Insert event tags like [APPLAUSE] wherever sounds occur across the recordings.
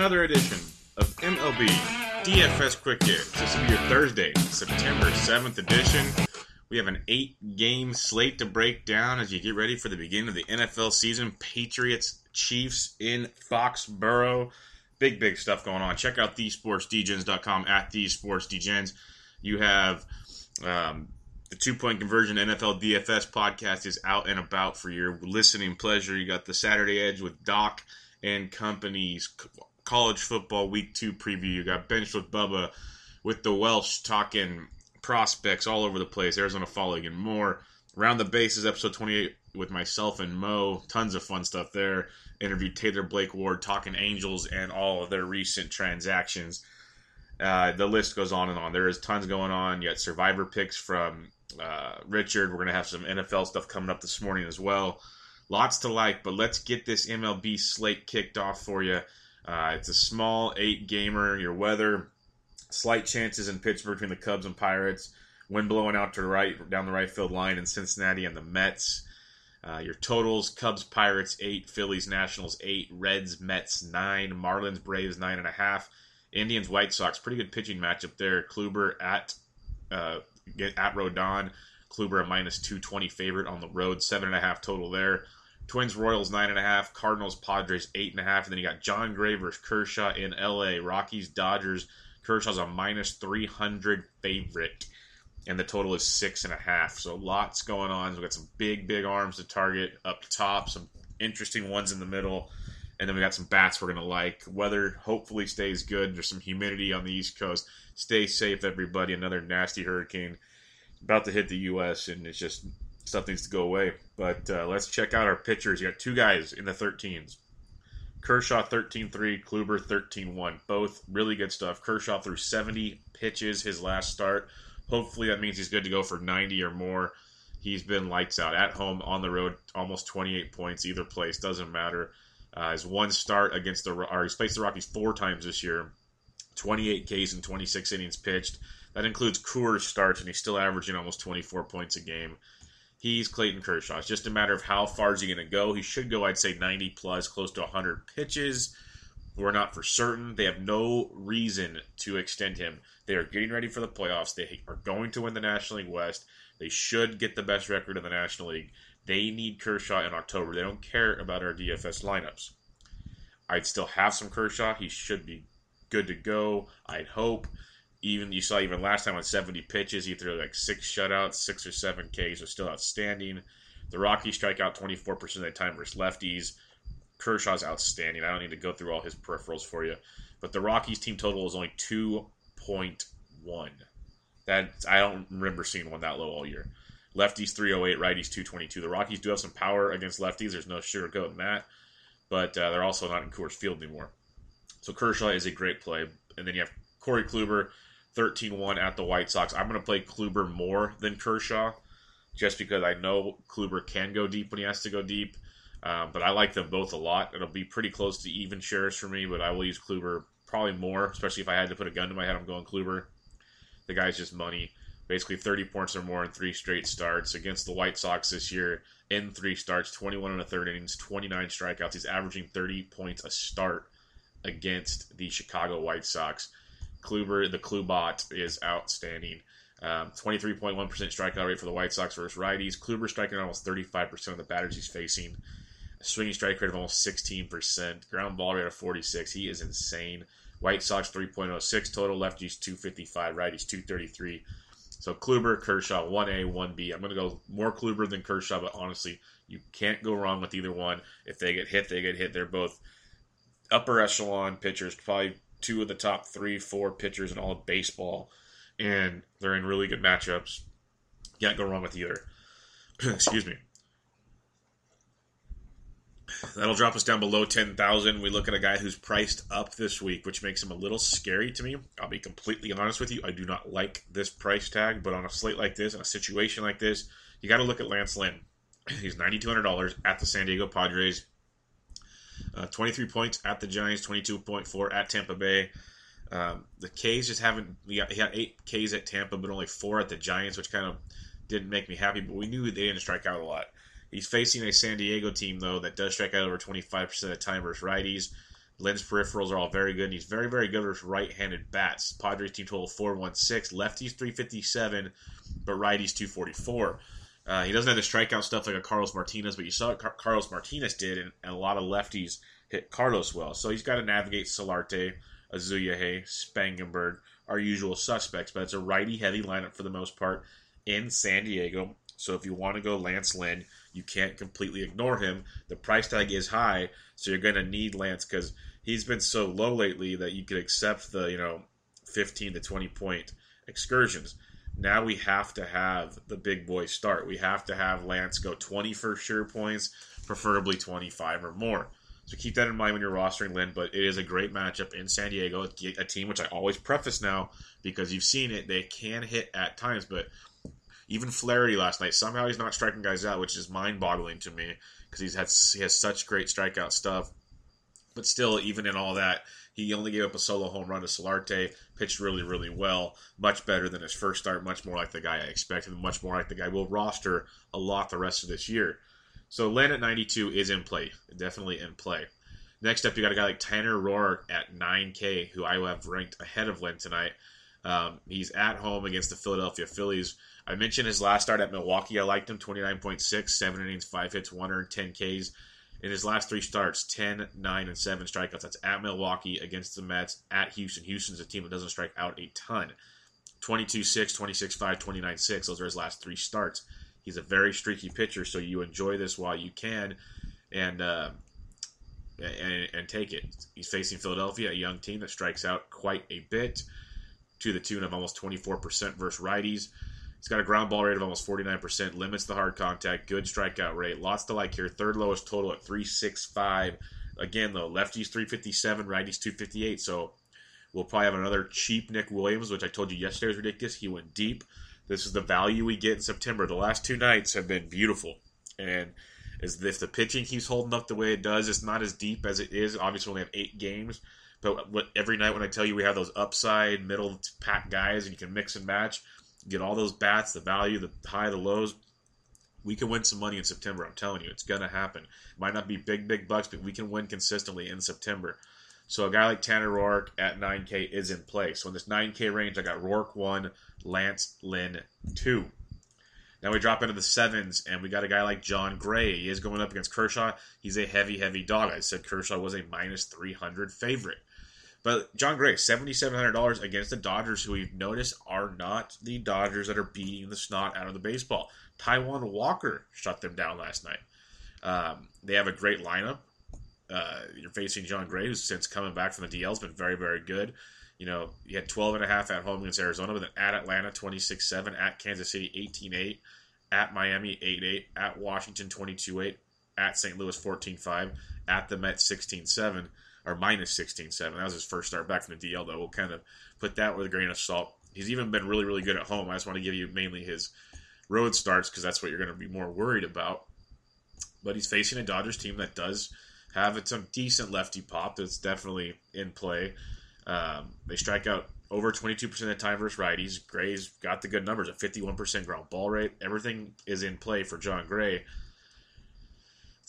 Another edition of MLB DFS Quick Hits. This will be your Thursday, September 7th edition. We have an eight game slate to break down as you get ready for the beginning of the NFL season. Patriots, Chiefs in Foxborough. Big, big stuff going on. Check out thesportsdgens.com at thesportsdgens. You have um, the two point conversion NFL DFS podcast is out and about for your listening pleasure. You got the Saturday Edge with Doc and company's college football week two preview. You got Bench with Bubba with the Welsh talking prospects all over the place. Arizona following and more. Round the bases episode 28 with myself and Mo. Tons of fun stuff there. Interviewed Taylor Blake Ward talking Angels and all of their recent transactions. Uh, the list goes on and on. There is tons going on. You got survivor picks from uh, Richard. We're going to have some NFL stuff coming up this morning as well. Lots to like, but let's get this MLB slate kicked off for you. Uh, it's a small eight gamer. Your weather, slight chances in Pittsburgh between the Cubs and Pirates. Wind blowing out to the right, down the right field line in Cincinnati and the Mets. Uh, your totals: Cubs, Pirates eight, Phillies, Nationals eight, Reds, Mets nine, Marlins, Braves nine and a half, Indians, White Sox. Pretty good pitching matchup there. Kluber at uh, at Rodon. Kluber a minus two twenty favorite on the road, seven and a half total there. Twins, Royals nine and a half, Cardinals, Padres eight and then you got Jon Gray versus Kershaw in L.A. Rockies, Dodgers. Kershaw's a minus three hundred favorite and the total is six and a half. So lots going on. We've got some big, big arms to target up top, some interesting ones in the middle, and then we got some bats we're gonna like. Weather hopefully stays good. There's some humidity on the East Coast. Stay safe, everybody. Another nasty hurricane about to hit the U.S. and it's just stuff needs to go away. But uh, let's check out our pitchers. You got two guys in the 13s. Kershaw 13-3, Kluber 13-1. Both really good stuff. Kershaw threw 70 pitches his last start. Hopefully that means he's good to go for 90 or more. He's been lights out at home, on the road, almost 28 points either place. Doesn't matter. Uh, his one start against the, or he's faced the Rockies four times this year. 28 Ks and 26 innings pitched. That includes Coors starts, and he's still averaging almost 24 points a game. He's Clayton Kershaw. It's just a matter of how far is he going to go. He should go, I'd say, 90 plus, close to 100 pitches. We're not for certain. They have no reason to extend him. They are getting ready for the playoffs. They are going to win the National League West. They should get the best record in the National League. They need Kershaw in October. They don't care about our DFS lineups. I'd still have some Kershaw. He should be good to go. I'd hope. Even you saw even last time on 70 pitches, he threw like six shutouts, six or seven Ks, are still outstanding. The Rockies strike out 24% of the time versus lefties. Kershaw's outstanding. I don't need to go through all his peripherals for you. But the Rockies team total is only 2.1. That I don't remember seeing one that low all year. Lefties 308, righties 222. The Rockies do have some power against lefties. There's no sugarcoating that. But uh, they're also not in Coors Field anymore. So Kershaw is a great play. And then you have Corey Kluber, 13 1 at the White Sox. I'm going to play Kluber more than Kershaw just because I know Kluber can go deep when he has to go deep. Um, but I like them both a lot. It'll be pretty close to even shares for me, but I will use Kluber probably more, especially if I had to put a gun to my head. I'm going Kluber. The guy's just money. Basically, 30 points or more in three straight starts against the White Sox this year. In three starts, 21 and a third innings, 29 strikeouts. He's averaging 30 points a start against the Chicago White Sox. Kluber, the Klubot, is outstanding. Um, 23.1% strikeout rate for the White Sox versus righties. Kluber striking out almost 35% of the batters he's facing. A swinging strike rate of almost 16%. Ground ball rate of 46. He is insane. White Sox 3.06 total. Lefties 255. Righties 233. So Kluber, Kershaw, 1A, 1B. I'm going to go more Kluber than Kershaw, but honestly, you can't go wrong with either one. If they get hit, they get hit. They're both upper echelon pitchers, probably two of the top three, four pitchers in all of baseball, and they're in really good matchups. Can't go wrong with either. [CLEARS THROAT] Excuse me. That'll drop us down below 10,000. We look at a guy who's priced up this week, which makes him a little scary to me. I'll be completely honest with you. I do not like this price tag, but on a slate like this, in a situation like this, you got to look at Lance Lynn. [CLEARS THROAT] He's $9,200 at the San Diego Padres. Uh, 23 points at the Giants, 22.4 at Tampa Bay. Um, the K's just haven't. He got eight K's at Tampa, but only four at the Giants, which kind of didn't make me happy. But we knew they didn't strike out a lot. He's facing a San Diego team though that does strike out over 25% of the time versus righties. Lynn's peripherals are all very good, and he's very, very good versus right-handed bats. Padres team total 416, lefties 357, but righties 244. Uh, he doesn't have the strikeout stuff like a Carlos Martinez, but you saw what Car- Carlos Martinez did, and, and, a lot of lefties hit Carlos well. So he's got to navigate Solarte, Asuaje, Spangenberg, our usual suspects, but it's a righty-heavy lineup for the most part in San Diego. So if you want to go Lance Lynn, you can't completely ignore him. The price tag is high, so you're going to need Lance because he's been so low lately that you could accept the you know 15 to 20 point excursions. Now we have to have the big boy start. We have to have Lance go 20 for sure points, preferably 25 or more. So keep that in mind when you're rostering Lynn. But it is a great matchup in San Diego, a team which I always preface now because you've seen it. They can hit at times, but even Flaherty last night somehow he's not striking guys out, which is mind-boggling to me because he's had he has such great strikeout stuff. But still, even in all that, he only gave up a solo home run to Solarte, pitched really, really well, much better than his first start, much more like the guy I expected, much more like the guy we'll roster a lot the rest of this year. So Lynn at 92 is in play, definitely in play. Next up, you got a guy like Tanner Roark at 9K, who I have ranked ahead of Lynn tonight. Um, he's at home against the Philadelphia Phillies. I mentioned his last start at Milwaukee. I liked him 29.6, 7 innings, 5 hits, 1 earned, 10 Ks in his last three starts 10, 9, and 7 strikeouts. That's at Milwaukee against the Mets, at Houston. Houston's a team that doesn't strike out a ton. 22 6, 26 5, 29 6. Those are his last three starts. He's a very streaky pitcher, so you enjoy this while you can and, uh, and, and take it. He's facing Philadelphia, a young team that strikes out quite a bit to the tune of almost 24% versus righties. He's got a ground ball rate of almost 49%, limits the hard contact, good strikeout rate. Lots to like here. Third lowest total at 365. Again, though, lefties 357, righties 258. So we'll probably have another cheap Nick Williams, which I told you yesterday was ridiculous. He went deep. This is the value we get in September. The last two nights have been beautiful. And as if the pitching keeps holding up the way it does, it's not as deep as it is. Obviously, we only have eight games. But every night when I tell you we have those upside, middle pack guys and you can mix and match, get all those bats, the value, the high, the lows. We can win some money in September. I'm telling you, it's gonna happen. Might not be big, big bucks, but we can win consistently in September. So a guy like Tanner Roark at 9K is in play. So in this 9K range, I got Roark one, Lance Lynn two. Now we drop into the sevens, and we got a guy like Jon Gray. He is going up against Kershaw. He's a heavy, heavy dog. I said Kershaw was a minus 300 favorite. But Jon Gray, seventy-seven hundred dollars against the Dodgers, who we've noticed are not the Dodgers that are beating the snot out of the baseball. Taijuan Walker shut them down last night. Um, they have a great lineup. Uh, you're facing Jon Gray, who's since coming back from the DL has been very, very good. You know, he had 12 and a half at home against Arizona, but then at Atlanta, 26-7, at Kansas City, 18-8, at Miami, 8-8, at Washington, 22-8, at St. Louis, 14-5, at the Mets, 16-7 or minus 16 7. That was his first start back from the DL, though. We'll kind of put that with a grain of salt. He's even been really, really good at home. I just want to give you mainly his road starts because that's what you're going to be more worried about. But he's facing a Dodgers team that does have some decent lefty pop that's definitely in play. Um, they strike out over 22% of the time versus righties. Gray's got the good numbers, a 51% ground ball rate. Everything is in play for Jon Gray.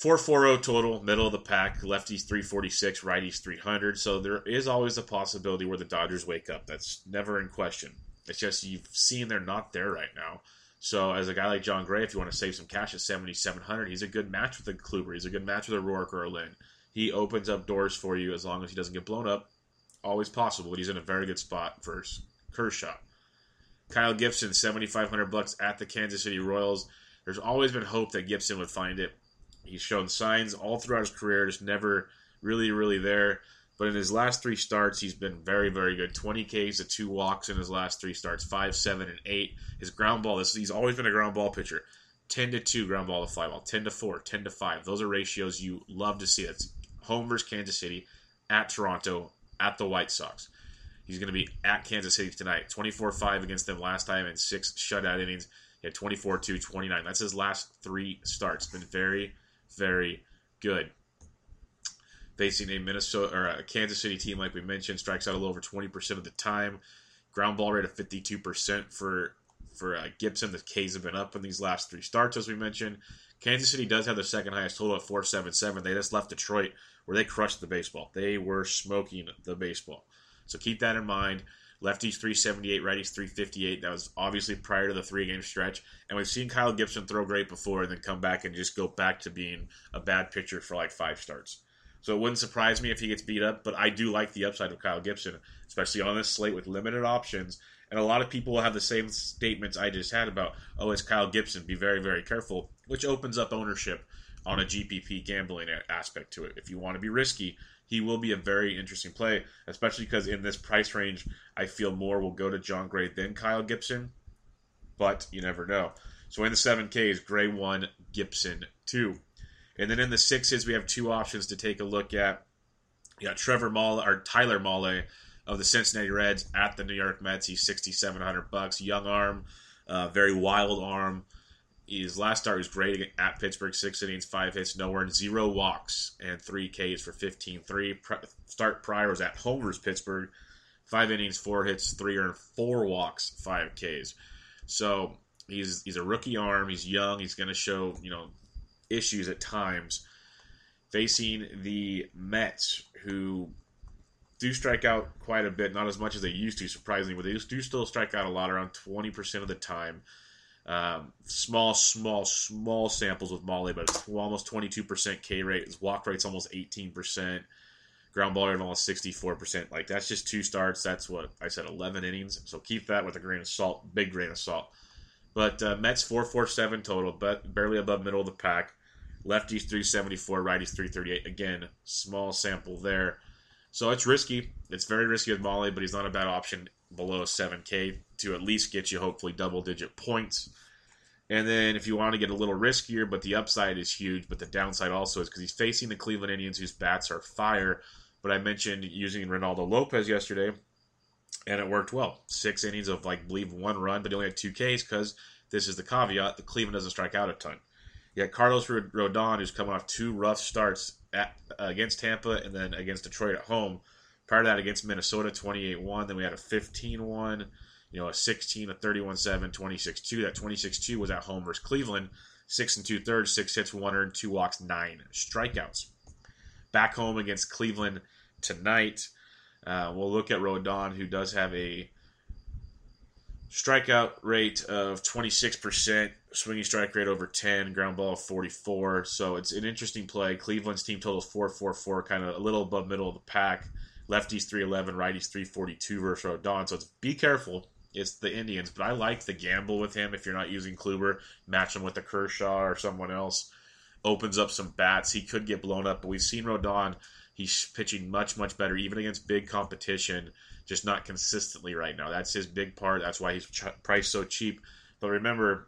440 total, middle of the pack. Lefties 346, righties 300. So there is always a possibility where the Dodgers wake up. That's never in question. It's just you've seen they're not there right now. So as a guy like Jon Gray, if you want to save some cash at 7,700, he's a good match with a Kluber. He's a good match with a Roark or a Lynn. He opens up doors for you as long as he doesn't get blown up. Always possible. but He's in a very good spot for Kershaw. Kyle Gibson, 7,500 bucks at the Kansas City Royals. There's always been hope that Gibson would find it. He's shown signs all throughout his career, just never really, really there. But in his last three starts, he's been very, very good. 20 Ks to two walks in his last three starts, five, seven, and eight. His ground ball, this, he's always been a ground ball pitcher. 10 to 2 ground ball to fly ball, 10 to 4, 10 to 5. Those are ratios you love to see. That's home versus Kansas City, at Toronto, at the White Sox. He's going to be at Kansas City tonight. 24 5 against them last time and six shutout innings. He had 24 2, 29. That's his last three starts. Been very, very good. Facing a Minnesota or a Kansas City team, like we mentioned, strikes out a little over 20% of the time. Ground ball rate of 52% for for uh, Gibson. The K's have been up in these last three starts, as we mentioned. Kansas City does have the second highest total at 477. They just left Detroit where they crushed the baseball. They were smoking the baseball. So keep that in mind. Lefties 378, righties 358. That was obviously prior to the three game stretch. And we've seen Kyle Gibson throw great before and then come back and just go back to being a bad pitcher for like five starts. So it wouldn't surprise me if he gets beat up, but I do like the upside of Kyle Gibson, especially on this slate with limited options. And a lot of people will have the same statements I just had about, oh, it's Kyle Gibson. Be very, very careful, which opens up ownership on a GPP gambling aspect to it. If you want to be risky, he will be a very interesting play, especially because in this price range, I feel more will go to Jon Gray than Kyle Gibson, but you never know. So in the 7Ks, Gray 1, Gibson 2. And then in the 6s, we have two options to take a look at. You got Trevor Mahle, or Tyler Mahle of the Cincinnati Reds at the New York Mets. He's 6,700 bucks. Young arm, uh, very wild arm. His last start was great at Pittsburgh, six innings, five hits, nowhere, and zero walks, and three Ks for 15 3. Start prior was at Homer's Pittsburgh, five innings, four hits, three earned, four walks, five Ks. So he's he's a rookie arm. He's young. He's going to show you know issues at times. Facing the Mets, who do strike out quite a bit, not as much as they used to, surprisingly, but they do still strike out a lot, around 20% of the time. Um, small, small, small samples with Mahle, but it's almost 22% K rate. His walk rate's almost 18%. Ground ball rate almost 64%. Like, that's just two starts. That's what I said, 11 innings. So keep that with a grain of salt, big grain of salt. But uh, Mets 447 total, but barely above middle of the pack. Lefties 374, righties 338. Again, small sample there. So it's risky. It's very risky with Mahle, but he's not a bad option below 7K to at least get you hopefully double digit points. And then if you want to get a little riskier, but the upside is huge, but the downside also is because he's facing the Cleveland Indians whose bats are fire. But I mentioned using Ronaldo Lopez yesterday, and it worked well. Six innings of like believe one run, but he only had two Ks because this is the caveat: the Cleveland doesn't strike out a ton. Got Carlos Rodon, who's coming off two rough starts at, against Tampa and then against Detroit at home. Prior to that, against Minnesota, 28 1. Then we had a 15 1, you know, a 16, a 31 7, 26 2. That 26 2 was at home versus Cleveland. Six and two thirds, six hits, one earned, two walks, nine strikeouts. Back home against Cleveland tonight. Uh, we'll look at Rodon, who does have a strikeout rate of 26%, swinging strike rate over 10, ground ball 44. So it's an interesting play. Cleveland's team total is 444, kind of a little above middle of the pack. Lefties 311, righties 342 versus Rodon. So it's be careful. It's the Indians, but I like the gamble with him. If you're not using Kluber, match him with a Kershaw or someone else. Opens up some bats. He could get blown up, but we've seen Rodon. He's pitching much, much better, even against big competition just not consistently right now. That's his big part. That's why he's ch- priced so cheap. But remember,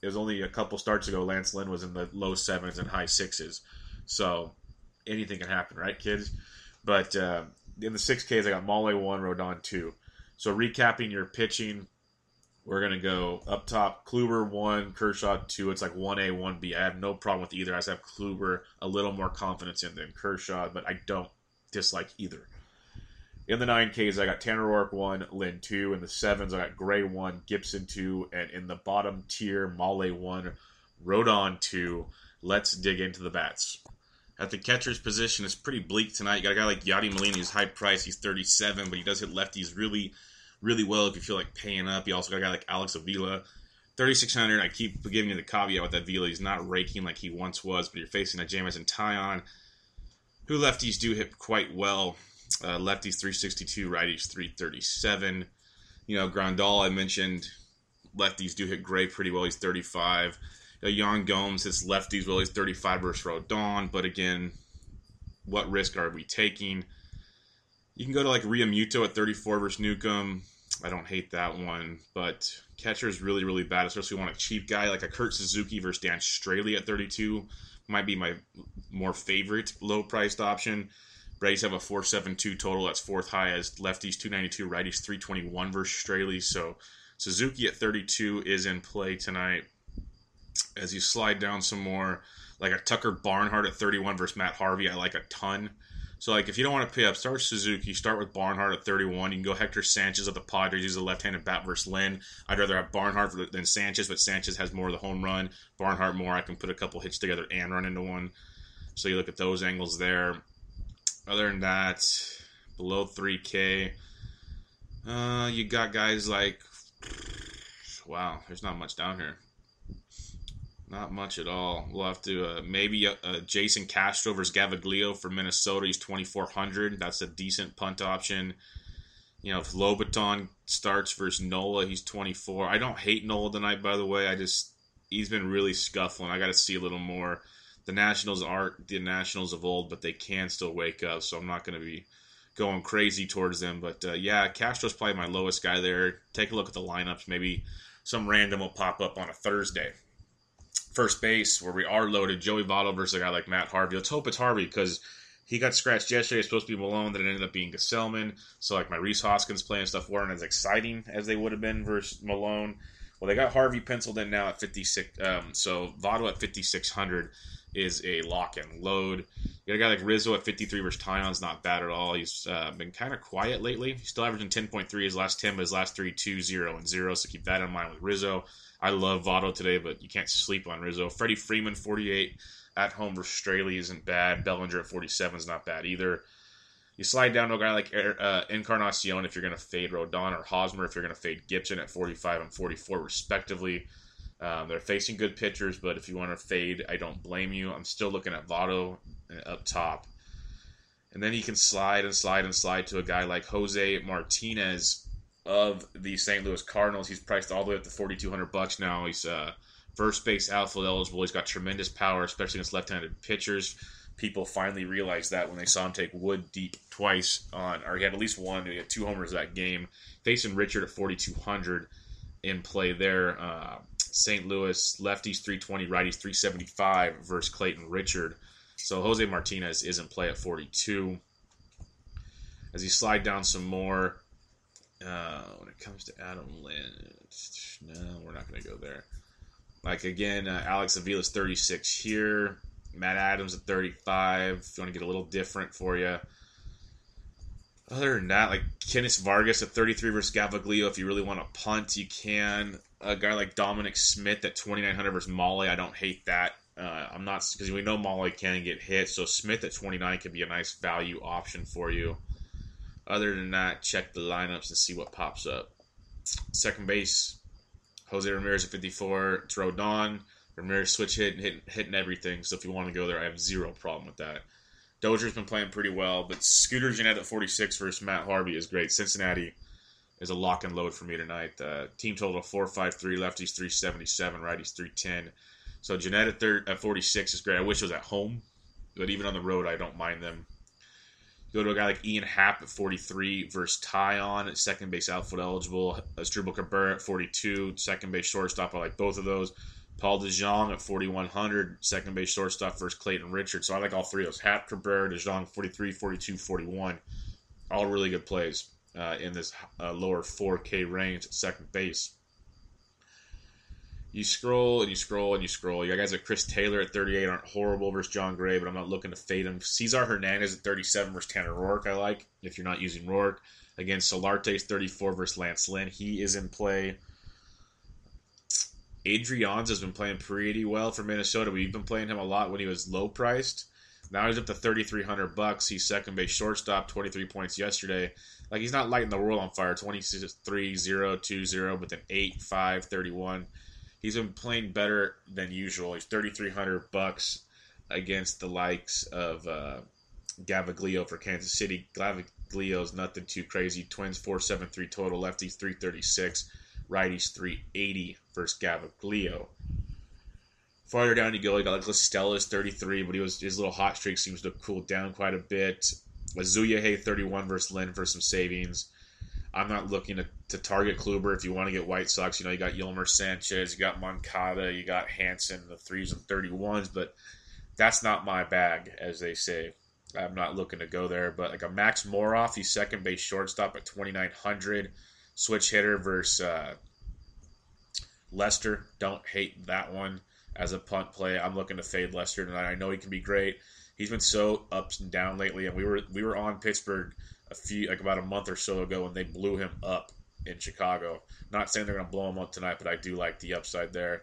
it was only a couple starts ago. Lance Lynn was in the low sevens and high sixes, so anything can happen, right, kids? But uh, in the six Ks, I got Mahle one, Rodon two. So recapping your pitching, we're gonna go up top. Kluber one, Kershaw two. It's like one A, one B. I have no problem with either. I just have Kluber a little more confidence in than Kershaw, but I don't dislike either. In the 9Ks, I got Tanner Roark 1, Lynn 2. In the 7s, I got Gray 1, Gibson 2. And in the bottom tier, Mahle 1, Rodon 2. Let's dig into the bats. At the catcher's position, it's pretty bleak tonight. You got a guy like Yadi Molina, who's high price. He's 37, but he does hit lefties really, really well if you feel like paying up. You also got a guy like Alex Avila, 3,600. I keep giving you the caveat with that Avila. He's not raking like he once was, but you're facing a Jameson Taillon, who lefties do hit quite well. Uh, lefties 362, righties 337. You know, Grandal, I mentioned, lefties do hit Gray pretty well. He's 35. Yan Gomes hits lefties. He's 35 versus Rodon. But again, what risk are we taking? You can go to like Realmuto at 34 versus Newcomb. I don't hate that one, but catcher is really, really bad, especially want a cheap guy like a Kurt Suzuki versus Dan Straily at 32. Might be my more favorite low priced option. Braves have a 472 total. That's fourth highest. Lefties 292, righties 321 versus Straily. So Suzuki at 32 is in play tonight. As you slide down some more, like a Tucker Barnhart at 31 versus Matt Harvey, I like a ton. So like if you don't want to pay up, start Suzuki. Start with Barnhart at 31. You can go Hector Sanchez of the Padres. He's a left-handed bat versus Lynn. I'd rather have Barnhart than Sanchez, but Sanchez has more of the home run. Barnhart more. I can put a couple hits together and run into one. So you look at those angles there. Other than that, below 3K, uh, you got guys like, wow, there's not much down here. Not much at all. We'll have to uh, maybe uh, uh, Jason Castro versus Gaviglio for Minnesota. He's 2,400. That's a decent punt option. You know, if Lobaton starts versus Nola, he's 24. I don't hate Nola tonight, by the way. I just, he's been really scuffling. I got to see a little more the Nationals aren't the Nationals of old, but they can still wake up. So I'm not going to be going crazy towards them. But uh, yeah, Castro's probably my lowest guy there. Take a look at the lineups. Maybe some random will pop up on a Thursday. First base, where we are loaded, Joey Votto versus a guy like Matt Harvey. Let's hope it's Harvey because he got scratched yesterday. It's supposed to be Malone, then it ended up being Gesellman. So like my Rhys Hoskins playing stuff weren't as exciting as they would have been versus Malone. Well, they got Harvey penciled in now at 56. Um, so Votto at 5600 is a lock and load. You got a guy like Rizzo at 53 versus Taillon's not bad at all. He's uh, been kind of quiet lately. He's still averaging 10.3 his last 10, but his last three, 2, 0, and 0. So keep that in mind with Rizzo. I love Votto today, but you can't sleep on Rizzo. Freddie Freeman, 48 at home versus Straily isn't bad. Bellinger at 47 is not bad either. You slide down to a guy like uh, Encarnacion if you're going to fade Rodon or Hosmer if you're going to fade Gibson at 45 and 44 respectively. Um, they're facing good pitchers, but if you want to fade, I don't blame you. I'm still looking at Votto up top. And then you can slide and slide and slide to a guy like Jose Martinez of the St. Louis Cardinals. He's priced all the way up to 4200 bucks now. He's uh, first base outfield eligible. He's got tremendous power, especially against left-handed pitchers. People finally realized that when they saw him take Wood deep twice on, or he had at least one. He had two homers that game. Facing Richard at 4200 in play there. Uh, St. Louis lefties 320, righties 375 versus Clayton Richard. So Jose Martinez is in play at 42. As you slide down some more, uh, when it comes to Adam Lynch, no, we're not going to go there. Like again, uh, Alex Avila's 36 here. Matt Adams at 35. If you want to get a little different for you. Other than that, like Kennys Vargas at 33 versus Gaviglio. If you really want to punt, you can a guy like Dominic Smith at 2900 versus Mahle. I don't hate that. Uh, I'm not because we know Mahle can get hit, so Smith at 29 could be a nice value option for you. Other than that, check the lineups and see what pops up. Second base, Jose Ramirez at 54. It's Rodon. Ramirez switch hit, hit hitting everything. So if you want to go there, I have zero problem with that. Dozier's been playing pretty well, but Scooter Gennett at 46 versus Matt Harvey is great. Cincinnati is a lock and load for me tonight. Uh, team total of 453, lefties 377, righties 310. So Gennett at, thir- at 46 is great. I wish it was at home, but even on the road, I don't mind them. Go to a guy like Ian Happ at 43 versus Taillon at second base outfield eligible. Asdrubal Cabrera at 42, second base shortstop. I like both of those. Paul DeJong at 4,100, second base shortstop versus Clayton Richard. So I like all three of those. Happ, Cabrera, DeJong, 43, 42, 41. All really good plays uh, in this uh, lower 4K range at second base. You scroll and you scroll and you scroll. You got guys like Chris Taylor at 38 aren't horrible versus Jon Gray, but I'm not looking to fade him. Cesar Hernandez at 37 versus Tanner Roark, I like, if you're not using Roark. Again, Solarte's 34 versus Lance Lynn. He is in play. Adrianza has been playing pretty well for Minnesota. We've been playing him a lot when he was low priced. Now he's up to 3,300 bucks. He's second base shortstop, 23 points yesterday. Like he's not lighting the world on fire, 23 0 2 0, but then 8 5 31 he's been playing better than usual. He's thirty three hundred bucks against the likes of uh, Gaviglio for Kansas City. Gaviglio's nothing too crazy. Twins four seven three total. Lefties three thirty six. Righties three eighty versus Gaviglio. Farther down you go, you got like La Stella's 33, but he was his little hot streak seems to have cooled down quite a bit. Asuaje 31 versus Lynn for some savings. I'm not looking to, to target Kluber if you want to get White Sox. You know, you got Yolmer Sanchez, you got Moncada, you got Hanson, the threes and 31s, but that's not my bag, as they say. I'm not looking to go there. But like a Max Moroff, he's second base shortstop at 2,900. Switch hitter versus uh, Lester. Don't hate that one as a punt play. I'm looking to fade Lester tonight. I know he can be great. He's been so ups and down lately, and we were we were on Pittsburgh a few like about a month or so ago when they blew him up in Chicago. Not saying they're going to blow him up tonight, but I do like the upside there.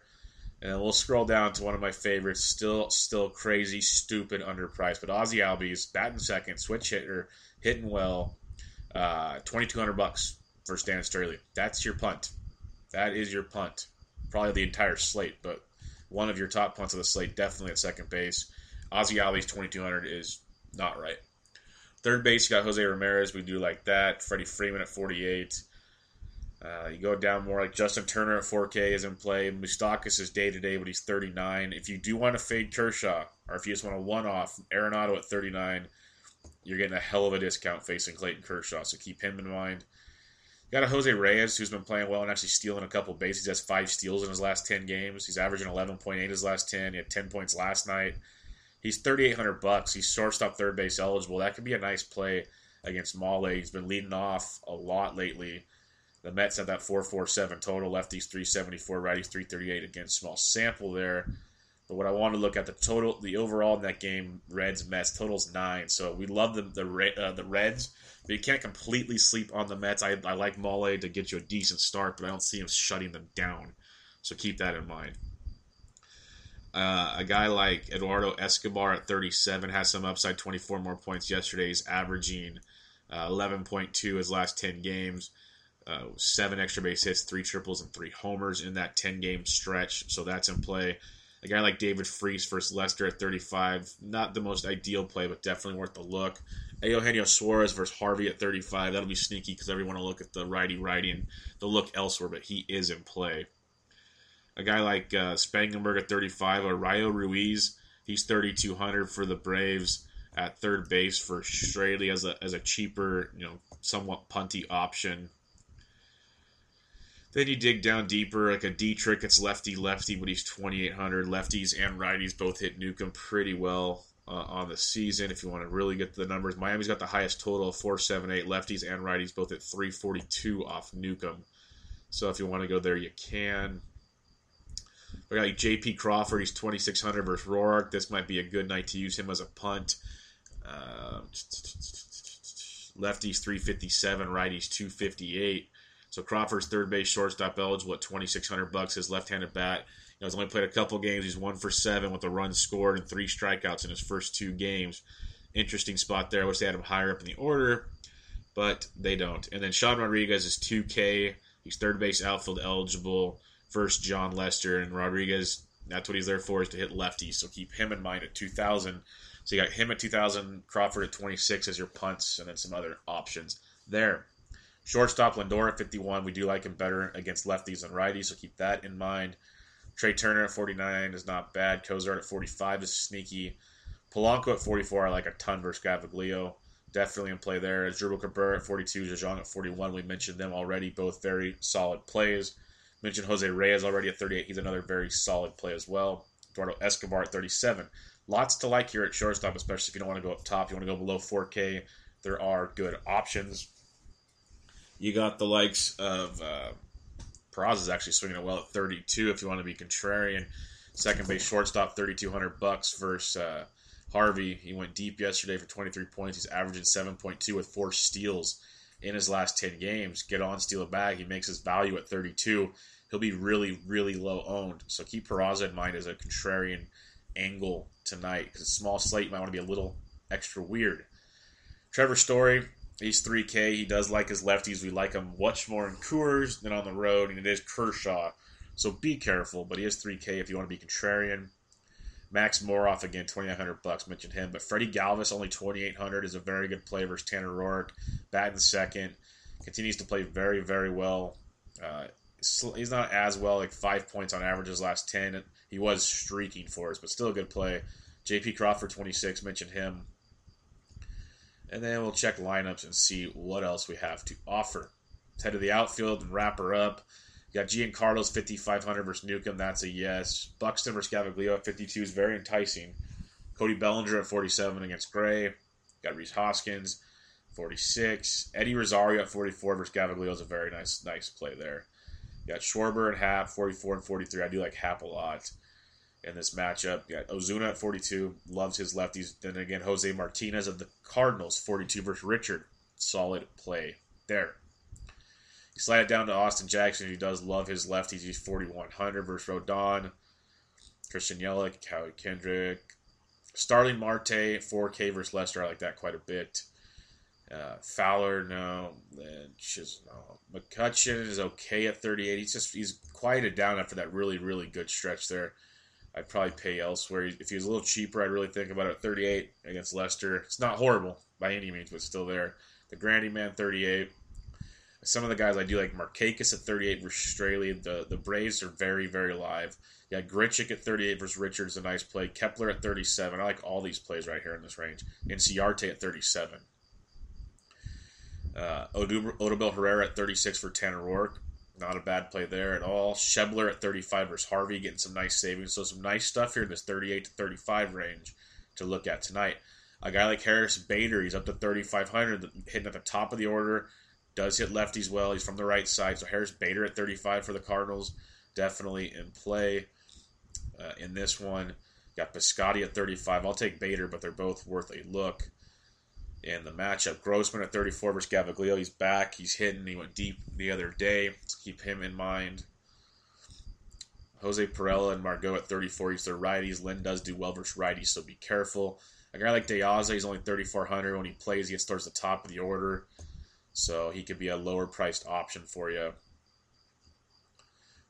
And we'll scroll down to one of my favorites, still still crazy, stupid, underpriced. But Ozzy Albies, batting second, switch hitter, hitting well, uh, twenty two hundred bucks for Stan Straily. That's your punt. That is your punt. Probably the entire slate, but one of your top punts of the slate, definitely at second base. Ozzy Albies twenty two hundred is not right. Third base, you got Jose Ramirez. We do like that. Freddie Freeman at 48. Uh, you go down more like Justin Turner at 4K is in play. Moustakas is day to day, but he's 39. If you do want to fade Kershaw, or if you just want a one off, Arenado at 39, you're getting a hell of a discount facing Clayton Kershaw, so keep him in mind. You got a Jose Reyes who's been playing well and actually stealing a couple bases. He has five steals in his last 10 games. He's averaging 11.8 his last 10. He had 10 points last night. He's thirty eight hundred bucks. He's shortstop, third base eligible. That could be a nice play against Mahle. He's been leading off a lot lately. The Mets have that four four seven total. Lefties three seventy four. Righties three thirty eight. Again, small sample there. But what I want to look at the total, the overall in that game, Reds Mets totals nine. So we love the the uh, the Reds, but you can't completely sleep on the Mets. I, I like Mahle to get you a decent start, but I don't see him shutting them down. So keep that in mind. Uh, a guy like Eduardo Escobar at 37 has some upside, 24 more points yesterday. He's averaging uh, 11.2 his last 10 games, uh, seven extra base hits, three triples, and three homers in that 10 game stretch. So that's in play. A guy like David Freese versus Lester at 35, not the most ideal play, but definitely worth the look. Eugenio Suarez versus Harvey at 35, that'll be sneaky because everyone will look at the righty righty and they'll look elsewhere, but he is in play a guy like uh, Spangenberg at 35, or Rio Ruiz, he's 3,200 for the Braves at third base for Straily as a, as a cheaper, you know, somewhat punty option. Then you dig down deeper, like a Dietrich, it's lefty lefty, but he's 2,800. Lefties and righties both hit Newcomb pretty well uh, on the season. If you want to really get to the numbers, Miami's got the highest total of 478. Lefties and righties both at 342 off Newcomb. So if you want to go there, you can. Got like J.P. Crawford. He's 2,600 versus Roark. This might be a good night to use him as a punt. Uh, lefties 357, righties 258. So Crawford's third base shortstop eligible at 2,600 bucks. His left-handed bat. You know, he's only played a couple games. He's one for seven with a run scored and three strikeouts in his first two games. Interesting spot there. I wish they had him higher up in the order, but they don't. And then Sean Rodriguez is 2K. He's third base outfield eligible versus Jon Lester and Rodriguez. That's what he's there for is to hit lefties. So keep him in mind at 2,000. So you got him at 2,000, Crawford at 26 as your punts, and then some other options there. Shortstop Lindor at 51. We do like him better against lefties than righties, so keep that in mind. Trea Turner at 49 is not bad. Cozart at 45 is sneaky. Polanco at 44, I like a ton versus Gaviglio. Definitely in play there. Asdrubal Cabrera at 42, DeJong at 41. We mentioned them already. Both very solid plays. Mentioned Jose Reyes already at 38. He's another very solid play as well. Eduardo Escobar at 37. Lots to like here at shortstop, especially if you don't want to go up top. You want to go below 4K. There are good options. You got the likes of uh, Peraza is actually swinging it well at 32 if you want to be contrarian. Second base shortstop, 3,200 bucks versus uh, Harvey. He went deep yesterday for 23 points. He's averaging 7.2 with four steals in his last 10 games. Get on, steal a bag. He makes his value at 32. He'll be really, really low owned. So keep Peraza in mind as a contrarian angle tonight because a small slate might want to be a little extra weird. Trevor Story, he's 3K. He does like his lefties. We like him much more in Coors than on the road, and it is Kershaw. So be careful, but he is 3K if you want to be contrarian. Max Moroff again, 2,900 bucks. Mentioned him, but Freddie Galvis only 2,800 is a very good play versus Tanner Roark. Bat in second, continues to play very very well. Uh, he's not as well, like five points on average his last 10. He was streaking for us, but still a good play. J.P. Crawford 26, mentioned him. And then we'll check lineups and see what else we have to offer. Head to the outfield and wrap her up. You got Giancarlo's 5,500 versus Newcomb. That's a yes. Buxton versus Gaviglio at 52 is very enticing. Cody Bellinger at 47 against Gray. Got Rhys Hoskins, 46. Eddie Rosario at 44 versus Gaviglio is a very nice nice play there. You got Schwarber and Happ, 44 and 43. I do like Happ a lot in this matchup. You got Ozuna at 42. Loves his lefties. Then again, Jose Martinez of the Cardinals, 42 versus Richard. Solid play there. You slide it down to Austin Jackson. He does love his lefties. He's 4,100 versus Rodon. Christian Yelich, Howie Kendrick. Starling Marte, 4K versus Lester. I like that quite a bit. Uh, Fowler, no. And just no. McCutchen is okay at 38. He's just he's quieted down after that really really good stretch there. I'd probably pay elsewhere. If he was a little cheaper, I'd really think about it at 38 against Lester. It's not horrible by any means, but still there. The Grandy Man 38. Some of the guys I do like Markakis at 38 versus Straily. The the Braves are very very live. Yeah, Grichuk at 38 versus Richards, a nice play. Kepler at 37. I like all these plays right here in this range. And Ciarte at 37. Uh, Odubel Herrera at 36 for Tanner Roark. Not a bad play there at all. Schebler at 35 versus Harvey, getting some nice savings. So some nice stuff here in this 38 to 35 range to look at tonight. A guy like Harris Bader, he's up to 3,500, hitting at the top of the order does hit lefties well. He's from the right side. So Harris Bader at 35 for the Cardinals, definitely in play uh, in this one. Got Piscotty at 35. I'll take Bader, but they're both worth a look in the matchup. Grossman at 34 versus Gaviglio. He's back. He's hitting. He went deep the other day. Let's keep him in mind. Jose Pirela and Margot at 34. He's their righties. Lynn does do well versus righties, so be careful. A guy like De Aza, he's only 3,400. When he plays, he gets towards the top of the order. So he could be a lower priced option for you.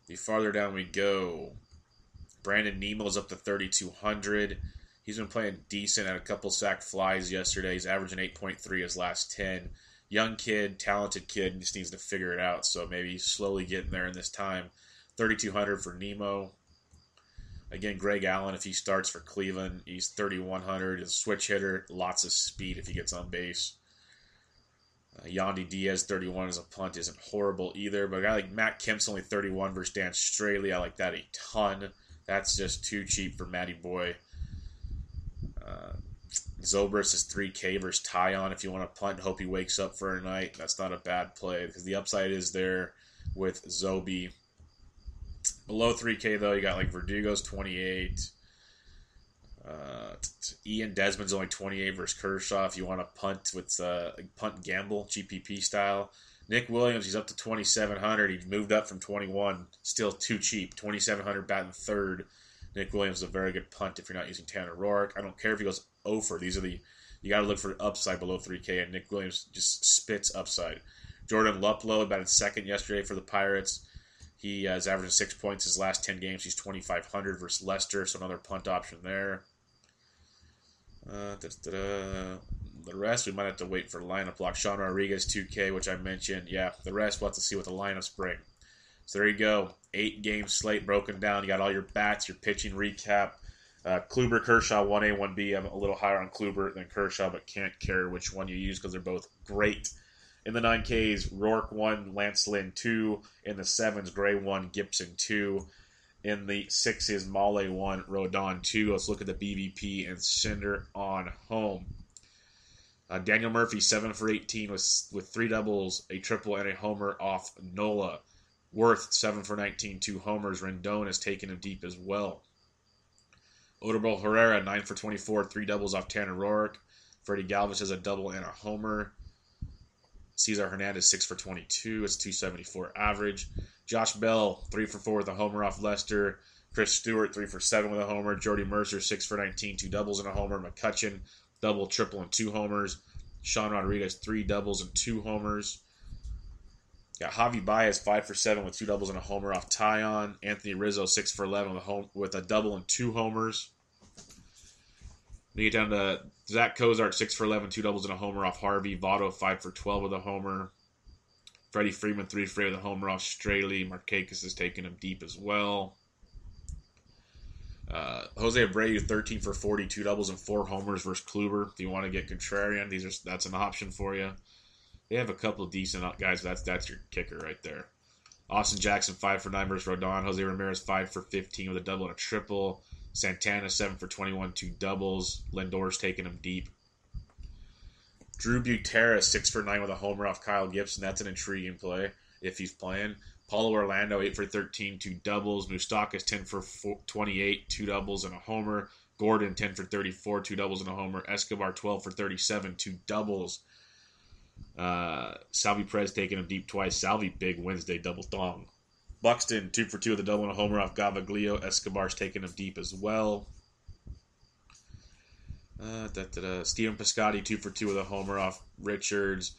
The farther down we go, Brandon Nimmo's up to 3,200. He's been playing decent at a couple sack flies yesterday. He's averaging 8.3 his last 10. Young kid, talented kid, just needs to figure it out. So maybe he's slowly getting there in this time. 3,200 for Nimmo. Again, Greg Allen, if he starts for Cleveland, he's 3,100. He's a switch hitter, lots of speed if he gets on base. Uh, Yandy Diaz, 31 as a punt, isn't horrible either. But a guy like Matt Kemp's only 31 versus Dan Straily. I like that a ton. That's just too cheap for Matty Boy. Uh, Zobrist is 3K versus Taillon. If you want to punt hope he wakes up for a night, that's not a bad play because the upside is there with Zobi. Below 3K, though, you got like Verdugo's 28. Uh, Ian Desmond's only 28 versus Kershaw. If you want to punt with uh, punt gamble GPP style, Nick Williams he's up to 2,700. He's moved up from 21. Still too cheap. 2,700 batting third. Nick Williams is a very good punt if you're not using Tanner Roark. I don't care if he goes over. These are the you got to look for upside below 3K, and Nick Williams just spits upside. Jordan Luplow batted second yesterday for the Pirates. He has averaged six points his last 10 games. He's 2,500 versus Lester, so another punt option there. Uh, the rest, we might have to wait for lineup lock. Sean Rodriguez, 2K, which I mentioned. Yeah, the rest, we'll have to see what the lineups bring. So there you go. Eight game slate broken down. You got all your bats, your pitching recap. Uh, Kluber, Kershaw, 1A, 1B. I'm a little higher on Kluber than Kershaw, but can't care which one you use because they're both great. In the 9Ks, Roark 1, Lance Lynn 2. In the 7s, Gray 1, Gibson 2. In the sixes, Mahle 1, Rodon 2. Let's look at the BVP and Cinder on home. Uh, Daniel Murphy, 7 for 18 with, with three doubles, a triple, and a homer off Nola. Werth, 7 for 19, two homers. Rendon has taken him deep as well. Odubel Herrera, 9 for 24, three doubles off Tanner Roark. Freddie Galvis has a double and a homer. Cesar Hernandez, 6 for 22. It's 274 average. Josh Bell, 3 for 4 with a homer off Lester. Chris Stewart, 3 for 7 with a homer. Jordy Mercer, 6 for 19, two doubles and a homer. McCutchen, double, triple, and two homers. Sean Rodriguez, three doubles and two homers. Got Javy Baez, 5 for 7 with two doubles and a homer off Taillon. Anthony Rizzo, 6 for 11 with a, home, with a double and two homers. Then you get down to Zach Cozart, 6 for 11, two doubles and a homer off Harvey. Votto, 5 for 12 with a homer. Freddie Freeman, 3 for 8 with a homer off Straily. Markakis is taking him deep as well. Uh, Jose Abreu, 13 for 40, two doubles and four homers versus Kluber. If you want to get contrarian, these are that's an option for you. They have a couple of decent guys. That's that's your kicker right there. Austin Jackson, 5 for 9 versus Rodon. Jose Ramirez, 5 for 15 with a double and a triple. Santana, 7 for 21, two doubles. Lindor's taking him deep. Drew Butera, 6 for 9 with a homer off Kyle Gibson. That's an intriguing play if he's playing. Paulo Orlando, 8 for 13, two doubles. Mustakas, 10 for 28, two doubles and a homer. Gordon, 10 for 34, two doubles and a homer. Escobar, 12 for 37, two doubles. Uh, Salvy Perez taking him deep twice. Salvy, big Wednesday double thong. Buxton, 2 for 2 with a double and a homer off Gaviglio. Escobar's taking him deep as well. Uh. Stephen Piscotty, 2 for 2 with a homer off Richards.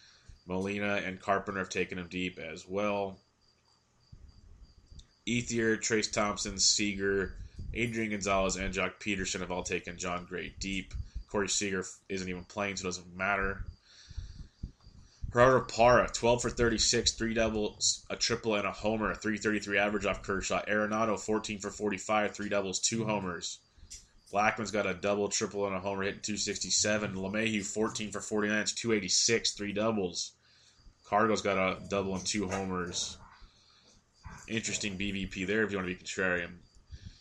Molina and Carpenter have taken him deep as well. Ethier, Trayce Thompson, Seager, Adrian Gonzalez, and Joc Pederson have all taken Jon Gray deep. Corey Seager isn't even playing, so it doesn't matter. Gerardo Parra, 12 for 36, three doubles, a triple, and a homer, a 333 average off Kershaw. Arenado, 14 for 45, three doubles, two homers. Blackmon's got a double, triple, and a homer, hitting 267. LeMahieu, 14 for 49, it's 286, three doubles. Cargo's got a double and two homers interesting BVP there if you want to be contrarian.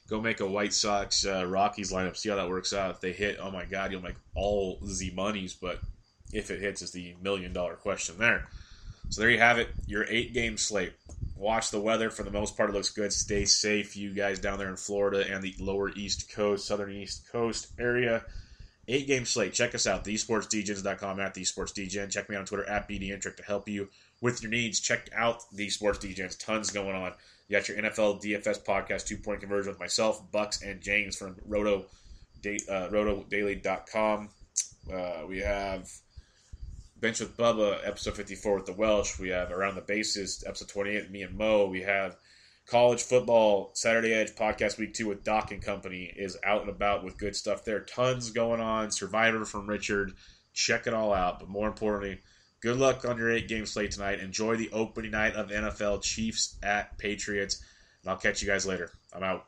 Go make a White Sox uh, Rockies lineup. See how that works out. If they hit, oh my God, you'll make all the monies. But if it hits, is the million dollar question there. So there you have it. Your eight game slate. Watch the weather. For the most part, it looks good. Stay safe, you guys down there in Florida and the lower East Coast, Southern East Coast area. Eight game slate. Check us out, thesportsdgens.com at thesportsdgen. Check me out on Twitter at BDintric to help you with your needs. Check out the Sports DJs. Tons going on. You got your NFL DFS podcast, two point conversion with myself, Bucks, and James from Roto, uh, RotoDaily.com. Uh, we have Bench with Bubba, episode 54 with the Welsh. We have Around the Bases, episode 28 with me and Mo. We have College Football Saturday Edge podcast week two with Doc and Company is out and about with good stuff there. Tons going on. Survivor from Richard. Check it all out. But more importantly, Good luck on your eight game slate tonight. Enjoy the opening night of NFL Chiefs at Patriots. And I'll catch you guys later. I'm out.